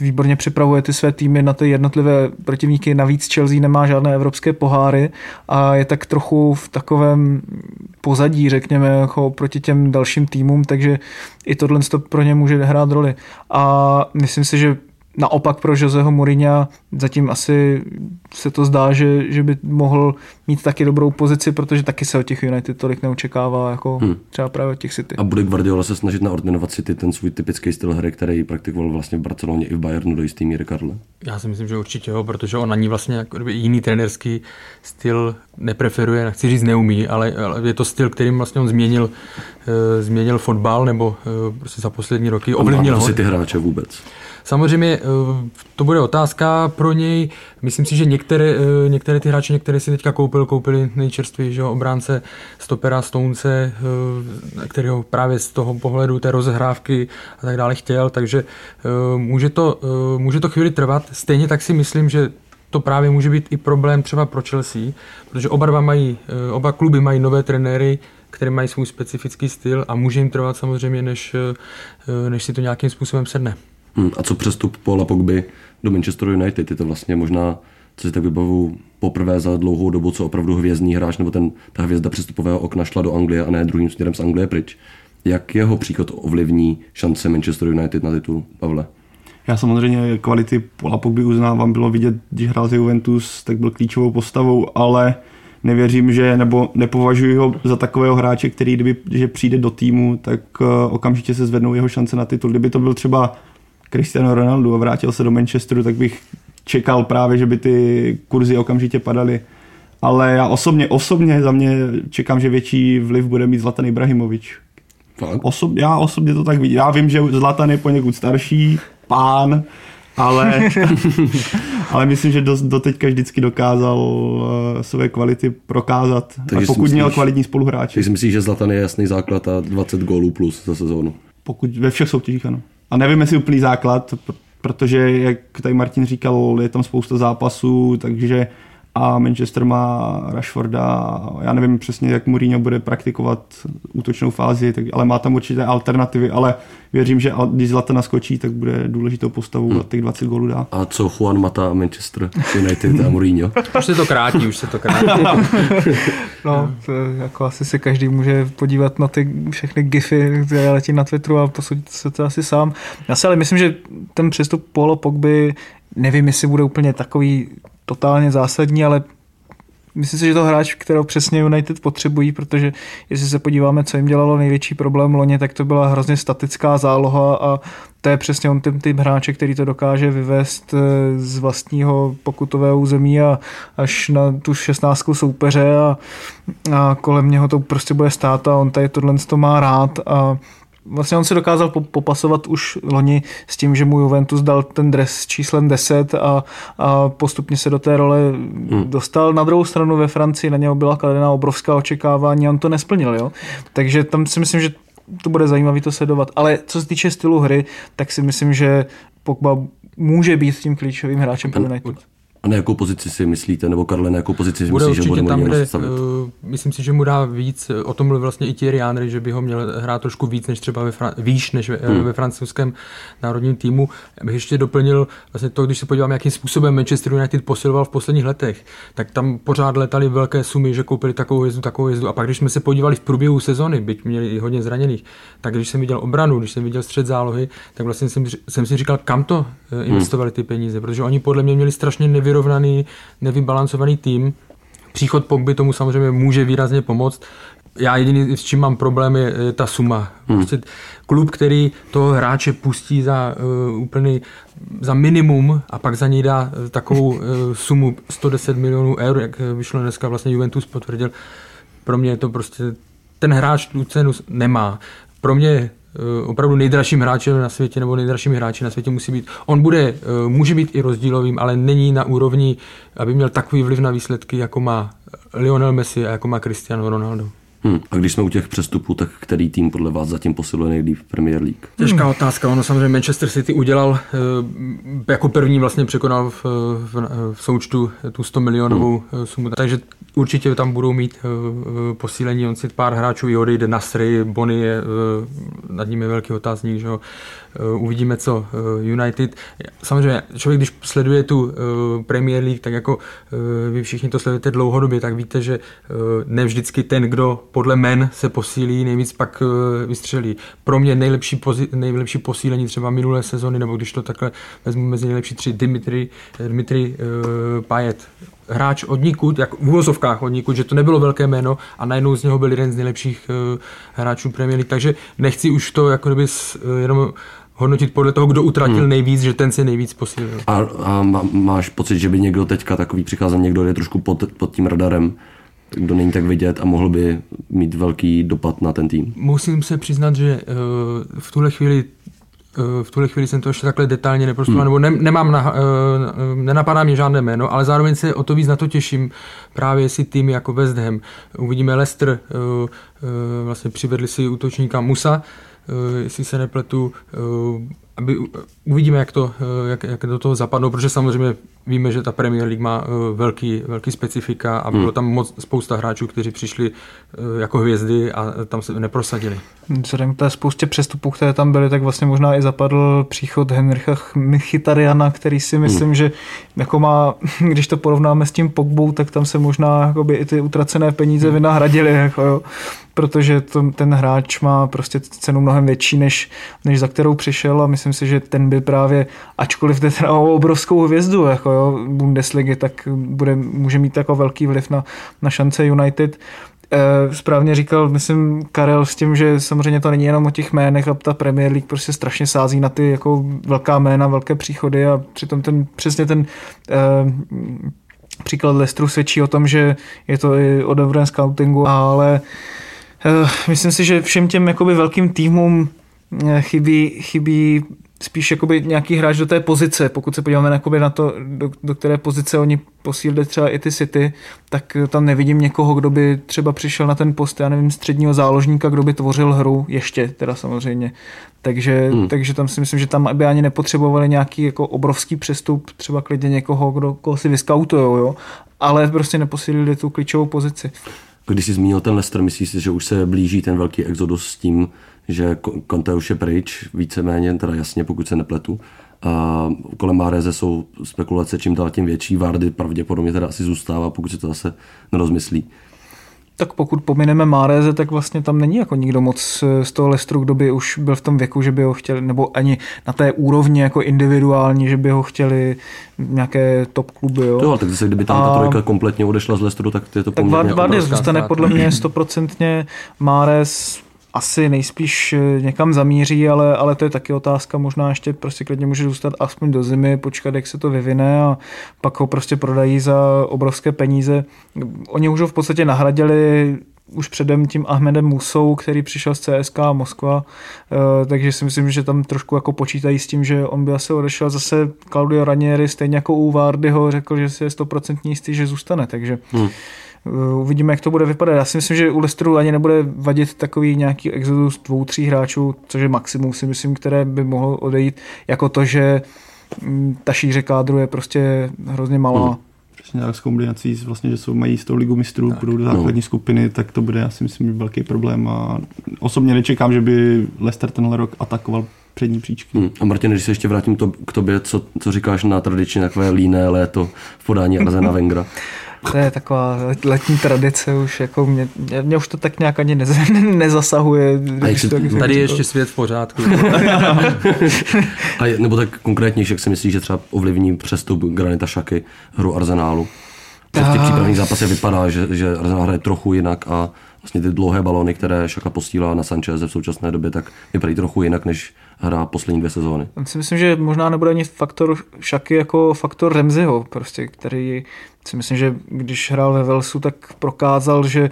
výborně připravuje ty své týmy na ty jednotlivé protivníky. Navíc Chelsea nemá žádné evropské poháry a je tak trochu v takovém pozadí, řekněme, jako proti těm dalším týmům, takže i tohle pro ně může hrát roli. A myslím si, že Naopak pro Joseho Mourinha zatím asi se to zdá, že, že by mohl mít taky dobrou pozici, protože taky se od těch United tolik neočekává, jako hmm. třeba právě od těch City. A bude Guardiola se snažit naordinovat City ten svůj typický styl hry, který praktikoval vlastně v Barceloně i v Bayernu do jistý míry, Karle? Já si myslím, že určitě jo, protože on ani vlastně jako jiný trenerský styl nepreferuje, nechci říct neumí, ale, ale je to styl, kterým vlastně on změnil, uh, změnil fotbal nebo uh, prostě za poslední roky ovlivnil ho. ty hráče vůbec? Samozřejmě eh, to bude otázka pro něj. Myslím si, že některé, eh, některé ty hráče, některé si teďka koupil, koupili nejčerstvější že obránce Stopera, Stounce, eh, kterého právě z toho pohledu té rozehrávky a tak dále chtěl, takže může to, může to chvíli trvat. Stejně tak si myslím, že to právě může být i problém třeba pro Chelsea, protože oba, dva mají, oba kluby mají nové trenéry, které mají svůj specifický styl a může jim trvat samozřejmě, než, než si to nějakým způsobem sedne. Hmm, a co přestup Paula Pogby do Manchester United? Je to vlastně možná, co si tak vybavu, poprvé za dlouhou dobu, co opravdu hvězdný hráč, nebo ten, ta hvězda přestupového okna šla do Anglie a ne druhým směrem z Anglie pryč. Jak jeho příchod ovlivní šance Manchester United na titul, Pavle? Já samozřejmě kvality Paula Pogby uznávám, bylo vidět, když hrál za Juventus, tak byl klíčovou postavou, ale nevěřím, že, nebo nepovažuji ho za takového hráče, který kdyby, že přijde do týmu, tak uh, okamžitě se zvednou jeho šance na titul. Kdyby to byl třeba Cristiano Ronaldo a vrátil se do Manchesteru, tak bych čekal právě, že by ty kurzy okamžitě padaly. Ale já osobně, osobně za mě čekám, že větší vliv bude mít Zlatan Ibrahimovič. Osob, já osobně to tak vidím. Já vím, že Zlatan je poněkud starší, pán, ale, ale myslím, že do, doteďka vždycky dokázal uh, své kvality prokázat. Takže a pokud myslíš, měl kvalitní spoluhráče. Takže si myslíš, že Zlatan je jasný základ a 20 gólů plus za sezónu? Pokud ve všech soutěžích, ano. A nevím, jestli úplný základ, protože, jak tady Martin říkal, je tam spousta zápasů, takže a Manchester má Rashforda, já nevím přesně, jak Mourinho bude praktikovat útočnou fázi, tak, ale má tam určité alternativy, ale věřím, že když Zlata naskočí, tak bude důležitou postavu hmm. a těch 20 gólů dá. A co Juan Mata a Manchester United a Mourinho? už se to krátí, už se to krátí. no, to jako asi se každý může podívat na ty všechny gify, které letí na Twitteru a posudit se to asi sám. Já si ale myslím, že ten přestup Polo Pogby nevím, jestli bude úplně takový totálně zásadní, ale myslím si, že to hráč, kterého přesně United potřebují, protože jestli se podíváme, co jim dělalo největší problém loně, tak to byla hrozně statická záloha a to je přesně on ten typ hráče, který to dokáže vyvést eh, z vlastního pokutového území a až na tu 16 soupeře a, a kolem něho to prostě bude stát a on tady tohle to má rád a vlastně on se dokázal popasovat už loni s tím, že mu Juventus dal ten dres s číslem 10 a, a postupně se do té role hmm. dostal. Na druhou stranu ve Francii na něho byla kladená obrovská očekávání a on to nesplnil. Jo? Takže tam si myslím, že to bude zajímavé to sledovat. Ale co se týče stylu hry, tak si myslím, že Pogba může být tím klíčovým hráčem pro United. A na jakou pozici si myslíte, nebo Karle, na jakou pozici si bude myslíš, že bude tam, kde, uh, Myslím si, že mu dá víc, o tom mluvil vlastně i Thierry Henry, že by ho měl hrát trošku víc, než třeba ve výš, než ve, hmm. ve francouzském národním týmu. Bych ještě doplnil vlastně to, když se podívám, jakým způsobem Manchester United posiloval v posledních letech, tak tam pořád letali velké sumy, že koupili takovou jezdu, takovou jezdu. A pak, když jsme se podívali v průběhu sezony, byť měli i hodně zraněných, tak když jsem viděl obranu, když jsem viděl střed zálohy, tak vlastně jsem, jsem si říkal, kam to eh, investovali ty peníze, protože oni podle mě měli strašně nevě nevyrovnaný, nevybalancovaný tým. Příchod Pogby tomu samozřejmě může výrazně pomoct. Já jediný, s čím mám problém, je, je ta suma. Hmm. Prostě klub, který toho hráče pustí za uh, úplný, za minimum a pak za něj dá uh, takovou uh, sumu 110 milionů eur, jak vyšlo dneska vlastně Juventus potvrdil. Pro mě je to prostě, ten hráč tu cenu nemá. Pro mě Eh, opravdu nejdražším hráčem na světě nebo nejdražšími hráči na světě musí být. On bude, eh, může být i rozdílovým, ale není na úrovni, aby měl takový vliv na výsledky, jako má Lionel Messi a jako má Cristiano Ronaldo. Hmm. A když jsme u těch přestupů, tak který tým podle vás zatím posiluje nejlíp v Premier League? Těžká hmm. otázka. Ono samozřejmě Manchester City udělal, eh, jako první vlastně překonal v, v, v součtu tu 100 milionovou hmm. sumu. Takže určitě tam budou mít posílení. On si pár hráčů i odejde. Nasry, Bony je, nad ním je velký otázník. Že? Uvidíme, co United. Samozřejmě, člověk, když sleduje tu Premier League, tak jako vy všichni to sledujete dlouhodobě, tak víte, že ne vždycky ten, kdo podle men se posílí, nejvíc pak eh, vystřelí. Pro mě nejlepší, pozi, nejlepší posílení třeba minulé sezony, nebo když to takhle vezmu mezi nejlepší tři, Dimitri, eh, Dimitri Payet, hráč od nikud, jak v úvozovkách od nikud, že to nebylo velké jméno a najednou z něho byl jeden z nejlepších hráčů Premier League, takže nechci už to jako kdyby jenom hodnotit podle toho, kdo utratil hmm. nejvíc, že ten si nejvíc posílil. A, a máš pocit, že by někdo teďka takový přicházel, někdo je trošku pod, pod tím radarem, kdo není tak vidět a mohl by mít velký dopad na ten tým. Musím se přiznat, že uh, v tuhle chvíli uh, v tuhle chvíli jsem to ještě takhle detailně neprostudoval, hmm. nebo ne, nemám na, uh, nenapadá mě žádné jméno, ale zároveň se o to víc na to těším, právě si tým jako West Ham. Uvidíme Leicester, vlastně přivedli si útočníka Musa, jestli se nepletu, uh, aby, uvidíme, jak, to, jak, jak do toho zapadnou, protože samozřejmě víme, že ta Premier League má uh, velký, velký specifika a bylo hmm. tam moc spousta hráčů, kteří přišli uh, jako hvězdy a tam se neprosadili. Vzhledem k té spoustě přestupů, které tam byly, tak vlastně možná i zapadl příchod Henricha Michytariana, který si myslím, hmm. že jako má, když to porovnáme s tím Pogbou, tak tam se možná jakoby, i ty utracené peníze hmm. vynahradily, jako jo, protože to, ten hráč má prostě cenu mnohem větší, než, než za kterou přišel a myslím si, že ten by právě, ačkoliv jde teda o obrovskou hvězdu, jako jo, Bundesligy, tak bude, může mít jako velký vliv na, na šance United. E, správně říkal, myslím, Karel s tím, že samozřejmě to není jenom o těch jménech a ta Premier League prostě strašně sází na ty jako velká jména, velké příchody a přitom ten, přesně ten e, příklad Lestru svědčí o tom, že je to i o dobrém scoutingu, ale e, myslím si, že všem těm jakoby velkým týmům chybí, chybí spíš jakoby nějaký hráč do té pozice. Pokud se podíváme jakoby na to, do, do které pozice oni posílili třeba i ty City, tak tam nevidím někoho, kdo by třeba přišel na ten post, já nevím, středního záložníka, kdo by tvořil hru ještě, teda samozřejmě. Takže, hmm. takže tam si myslím, že tam by ani nepotřebovali nějaký jako obrovský přestup, třeba klidně někoho, kdo, koho si vyskautujou, jo? ale prostě neposílili tu klíčovou pozici. Když jsi zmínil ten Leicester, myslíš si, že už se blíží ten velký exodus s tím, že Conte už je pryč, víceméně, teda jasně, pokud se nepletu. A kolem Máreze jsou spekulace čím dál tím větší, Vardy pravděpodobně teda asi zůstává, pokud se to zase nerozmyslí. Tak pokud pomineme Máreze, tak vlastně tam není jako nikdo moc z toho Lestru, kdo by už byl v tom věku, že by ho chtěli, nebo ani na té úrovni jako individuální, že by ho chtěli nějaké top kluby. Jo. Jo, tak zase kdyby tam ta trojka kompletně odešla z Lestru, tak je to tak poměrně Vardy zůstane podle mě stoprocentně Márez asi nejspíš eh, někam zamíří, ale, ale to je taky otázka, možná ještě prostě klidně může zůstat aspoň do zimy, počkat, jak se to vyvine a pak ho prostě prodají za obrovské peníze. Oni už ho v podstatě nahradili už předem tím Ahmedem Musou, který přišel z CSK Moskva, uh, takže si myslím, že tam trošku jako počítají s tím, že on by asi odešel. Zase Claudio Ranieri, stejně jako u Vardyho, řekl, že si je stoprocentní jistý, že zůstane, takže hmm. Uvidíme, jak to bude vypadat. Já si myslím, že u Leicesteru ani nebude vadit takový nějaký exodus dvou, tří hráčů, což je maximum, si myslím, které by mohlo odejít, jako to, že mm, ta šíře kádru je prostě hrozně malá. Hmm. Přesně tak s kombinací, vlastně, že jsou, mají s tou ligu mistrů, budou do základní no. skupiny, tak to bude, já si myslím, velký problém a osobně nečekám, že by Leicester tenhle rok atakoval přední příčky. Hmm. A Martin, když se ještě vrátím to, k tobě, co, co říkáš na tradičně takové líné léto v podání Arzena Vengra? To je taková letní tradice už, jako mě, mě už to tak nějak ani nez, nezasahuje. A jak to, tady je ještě svět v pořádku. a je, nebo tak konkrétně, jak si myslíš, že třeba ovlivní přestup Granita Šaky hru Arsenálu? Co v těch přípravných zápasech vypadá, že, že Arsenal hraje trochu jinak a vlastně ty dlouhé balony, které Šaka postílá na Sanchez v současné době, tak vypadají trochu jinak, než hra poslední dvě sezóny. Já si myslím, že možná nebude ani faktor Šaky jako faktor Remziho, prostě, který si myslím, že když hrál ve Velsu, tak prokázal, že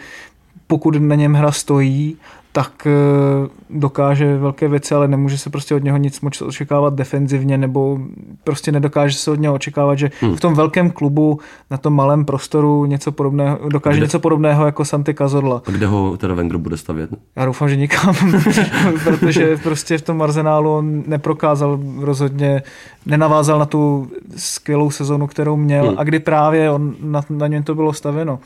pokud na něm hra stojí tak eh, dokáže velké věci, ale nemůže se prostě od něho nic moc očekávat defenzivně, nebo prostě nedokáže se od něho očekávat, že hmm. v tom velkém klubu, na tom malém prostoru něco podobného, dokáže kde? něco podobného jako Santi Cazorla. A kde ho teda Wenger bude stavět? Já doufám, že nikam, protože prostě v tom arzenálu on neprokázal rozhodně, nenavázal na tu skvělou sezonu, kterou měl hmm. a kdy právě on, na, na něm to bylo stavěno.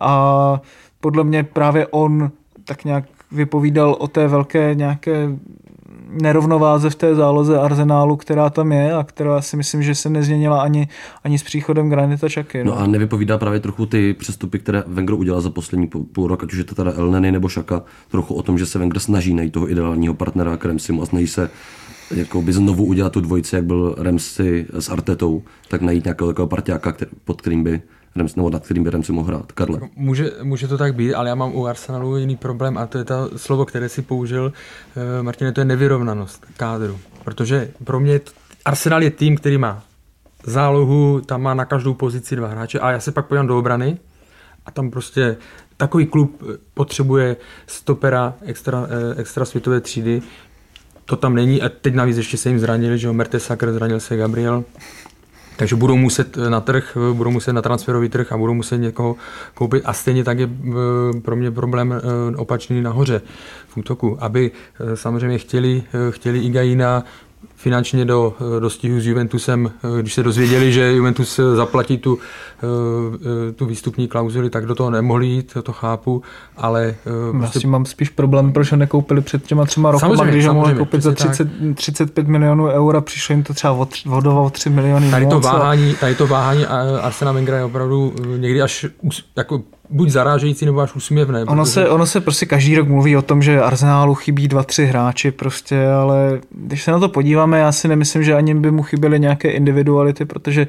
A podle mě právě on tak nějak vypovídal o té velké nějaké nerovnováze v té záloze arzenálu, která tam je a která si myslím, že se nezměnila ani, ani s příchodem Granita Čaky. No. no a nevypovídá právě trochu ty přestupy, které Wenger udělal za poslední půl rok, ať už je to teda Elneny nebo Šaka, trochu o tom, že se Wenger snaží najít toho ideálního partnera k Remsimu a snaží se by znovu udělat tu dvojici, jak byl Remsi s Artetou, tak najít nějakého takového partiáka, který, pod kterým by Rems, nebo nad kterým Remsi mohl hrát. Karle. Může, může to tak být, ale já mám u Arsenalu jiný problém a to je to slovo, které si použil, uh, Martine, to je nevyrovnanost kádru. Protože pro mě Arsenal je tým, který má zálohu, tam má na každou pozici dva hráče a já se pak podívám do obrany a tam prostě takový klub potřebuje stopera extra, eh, extra světové třídy, to tam není a teď navíc ještě se jim zranili, že jo, zranil se Gabriel, takže budou muset na trh, budou muset na transferový trh a budou muset někoho koupit. A stejně tak je eh, pro mě problém eh, opačný nahoře v útoku, aby eh, samozřejmě chtěli, chtěli Igaina, finančně do, do stihu s Juventusem, když se dozvěděli, že Juventus zaplatí tu, tu výstupní klauzuli, tak do toho nemohli jít, to30, ale... Já prostě... mám spíš problém, proč ho nekoupili před těma třema rokama, když ho mohli koupit za 30, 35 milionů eur a přišlo jim to třeba o, o, o 3 miliony tady to, váhání, tady to váhání Arsena Wengera je opravdu někdy až jako buď zarážející nebo až úsměvné. Ono, protože... se, ono se prostě každý rok mluví o tom, že Arsenálu chybí dva, tři hráči prostě, ale když se na to podíváme, já si nemyslím, že ani by mu chyběly nějaké individuality, protože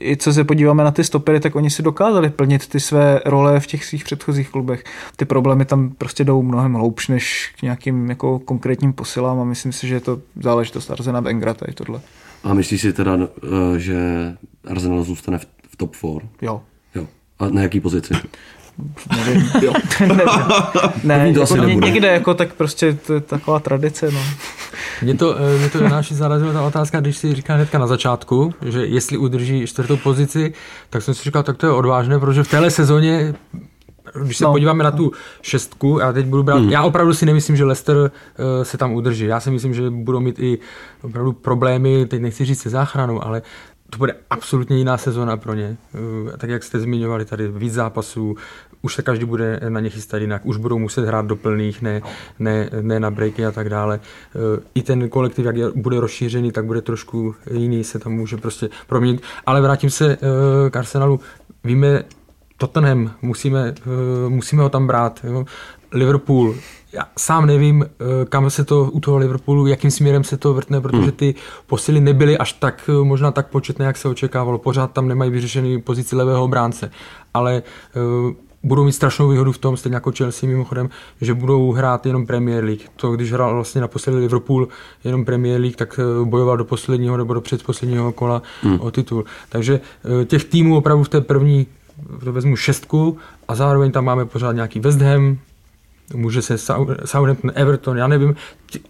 i co se podíváme na ty stopery, tak oni si dokázali plnit ty své role v těch svých předchozích klubech. Ty problémy tam prostě jdou mnohem hloubš než k nějakým jako konkrétním posilám a myslím si, že je to záležitost Arsena Wengra tady tohle. A myslíš si teda, eh, že Arsenal zůstane v top 4? Jo. A na jaký pozici? Nevím. Jo. ne, to jako ně, někde jako tak prostě to je taková tradice. No. Mě to, eh, mě to Janáši zarazila ta otázka, když si říká hnedka na začátku, že jestli udrží čtvrtou pozici, tak jsem si říkal, tak to je odvážné, protože v téhle sezóně když se no. podíváme na tu šestku, já teď budu brát, hmm. já opravdu si nemyslím, že Leicester uh, se tam udrží. Já si myslím, že budou mít i opravdu problémy, teď nechci říct se záchranou, ale to bude absolutně jiná sezona pro ně. Eh, tak jak jste zmiňovali tady, víc zápasů, už se každý bude na ně chystat jinak, už budou muset hrát do plných, ne, ne, ne na breaky a tak dále. Eh, I ten kolektiv, jak bude rozšířený, tak bude trošku jiný, se tam může prostě proměnit. Ale vrátím se eh, k Arsenalu. Víme, Tottenham, musíme, musíme ho tam brát. Liverpool, já sám nevím, eh, kam se to u toho Liverpoolu, jakým směrem se to vrtne, protože hmm. ty posily nebyly až tak eh, možná tak početné, jak se očekávalo. Pořád tam nemají vyřešený pozici levého obránce, ale uh, budou mít strašnou výhodu v tom, stejně jako Chelsea mimochodem, že budou hrát jenom Premier League. To, když hrál vlastně na poslední Liverpool jenom Premier League, tak bojoval do posledního nebo do předposledního kola hmm. o titul. Takže těch týmů opravdu v té první to vezmu šestku a zároveň tam máme pořád nějaký West Ham, může se Southampton, Everton, já nevím,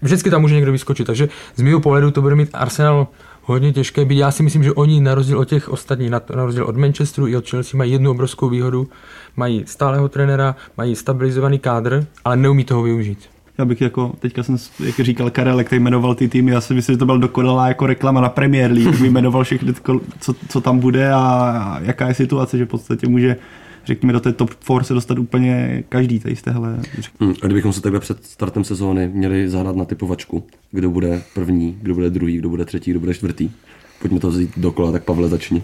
vždycky tam může někdo vyskočit, takže z mého pohledu to bude mít Arsenal hodně těžké být. Já si myslím, že oni na rozdíl od těch ostatních, na, rozdíl od Manchesteru i od Chelsea mají jednu obrovskou výhodu, mají stálého trenéra, mají stabilizovaný kádr, ale neumí toho využít. Já bych jako, teďka jsem, jak říkal Karel, jak jmenoval ty týmy, já si myslím, že to byl dokonalá jako reklama na Premier League, jmenoval všechny, co, co tam bude a jaká je situace, že v podstatě může řekněme, do té top 4 se dostat úplně každý tady z téhle. Hmm, a kdybychom se takhle před startem sezóny měli zahrát na typovačku, kdo bude první, kdo bude druhý, kdo bude třetí, kdo bude čtvrtý. Pojďme to vzít dokola, tak Pavle začni.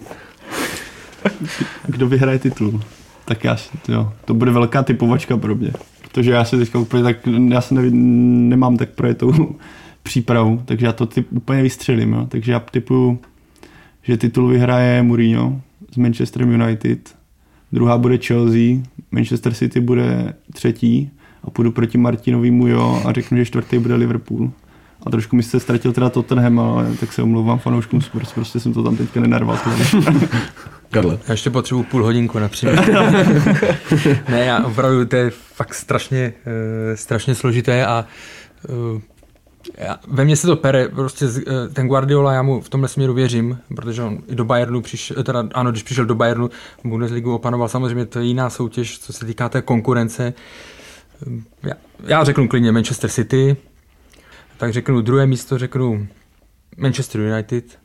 kdo vyhraje titul? Tak já, jo, to bude velká typovačka pro mě. Protože já se teďka úplně tak, já se neví, nemám tak projetou přípravu, takže já to typ, úplně vystřelím. Jo. Takže já typuju, že titul vyhraje Mourinho z Manchester United druhá bude Chelsea, Manchester City bude třetí a půjdu proti Martinovému jo a řeknu, že čtvrtý bude Liverpool. A trošku mi se ztratil teda Tottenham, ale tak se omlouvám fanouškům Spurs, prostě jsem to tam teďka nenarval. Karle. Já ještě potřebuji půl hodinku například. ne, já opravdu to je fakt strašně, uh, strašně složité a uh, já, ve mně se to pere, prostě eh, ten Guardiola, já mu v tomhle směru věřím, protože on i do Bayernu přišel, teda ano, když přišel do Bayernu, Bundesligu opanoval, samozřejmě to je jiná soutěž, co se týká té konkurence. Já, já řeknu klidně Manchester City, tak řeknu druhé místo, řeknu Manchester United,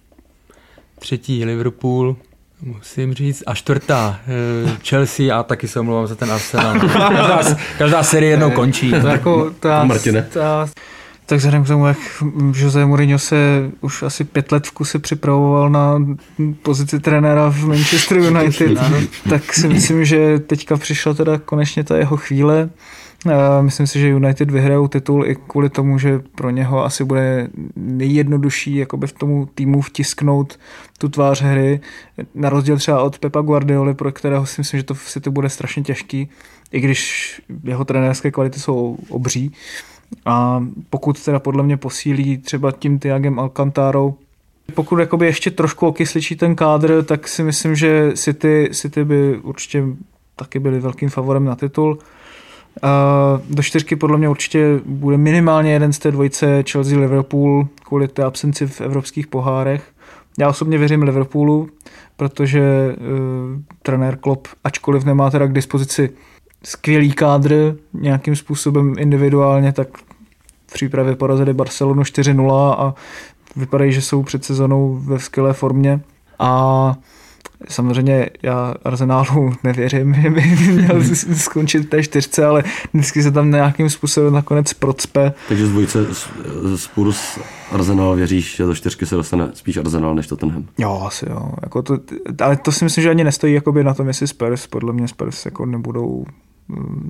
třetí Liverpool, musím říct, a čtvrtá eh, Chelsea a taky se omlouvám za ten Arsenal. Každá, každá série jednou končí. To jako ta, Martine. Ta, tak vzhledem k tomu, jak Jose Mourinho se už asi pět let v kuse připravoval na pozici trenéra v Manchester United, tak si myslím, že teďka přišla teda konečně ta jeho chvíle. Myslím si, že United vyhrajou titul i kvůli tomu, že pro něho asi bude nejjednodušší jakoby v tomu týmu vtisknout tu tvář hry, na rozdíl třeba od Pepa Guardioli, pro kterého si myslím, že to v City bude strašně těžký, i když jeho trenérské kvality jsou obří. A pokud teda podle mě posílí třeba tím Tiagem Alcantarou, pokud jakoby ještě trošku okysličí ten kádr, tak si myslím, že City, City by určitě taky byli velkým favorem na titul. Do čtyřky podle mě určitě bude minimálně jeden z té dvojce Chelsea-Liverpool kvůli té absenci v evropských pohárech. Já osobně věřím Liverpoolu, protože uh, trenér Klopp, ačkoliv nemá teda k dispozici skvělý kádr nějakým způsobem individuálně, tak v přípravě porazili Barcelonu 4-0 a vypadají, že jsou před sezonou ve skvělé formě. A Samozřejmě já Arsenálu nevěřím, že by měl skončit v té čtyřce, ale vždycky se tam nějakým způsobem nakonec procpe. Takže z dvojice Spurs Arsenal věříš, že do čtyřky se dostane spíš Arsenal než Tottenham? Jo, asi jo. Jako to, ale to si myslím, že ani nestojí jakoby na tom, jestli Spurs, podle mě Spurs jako nebudou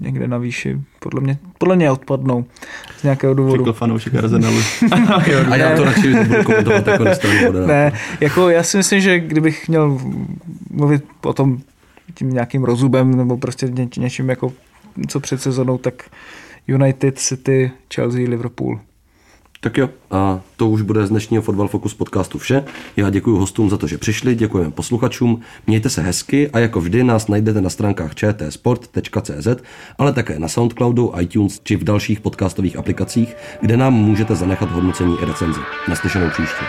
někde na výši. Podle mě, podle mě odpadnou z nějakého důvodu. Řekl fanoušek Arsenalu. a já to radši budu komentovat jako Ne, jako já si myslím, že kdybych měl mluvit o tom tím nějakým rozubem nebo prostě ně, něčím jako co před sezonou, tak United, City, Chelsea, Liverpool. Tak jo, a to už bude z dnešního Fotbal Focus podcastu vše. Já děkuji hostům za to, že přišli, děkujeme posluchačům, mějte se hezky a jako vždy nás najdete na stránkách čtsport.cz, ale také na Soundcloudu, iTunes či v dalších podcastových aplikacích, kde nám můžete zanechat hodnocení i recenzi. Naslyšenou příště.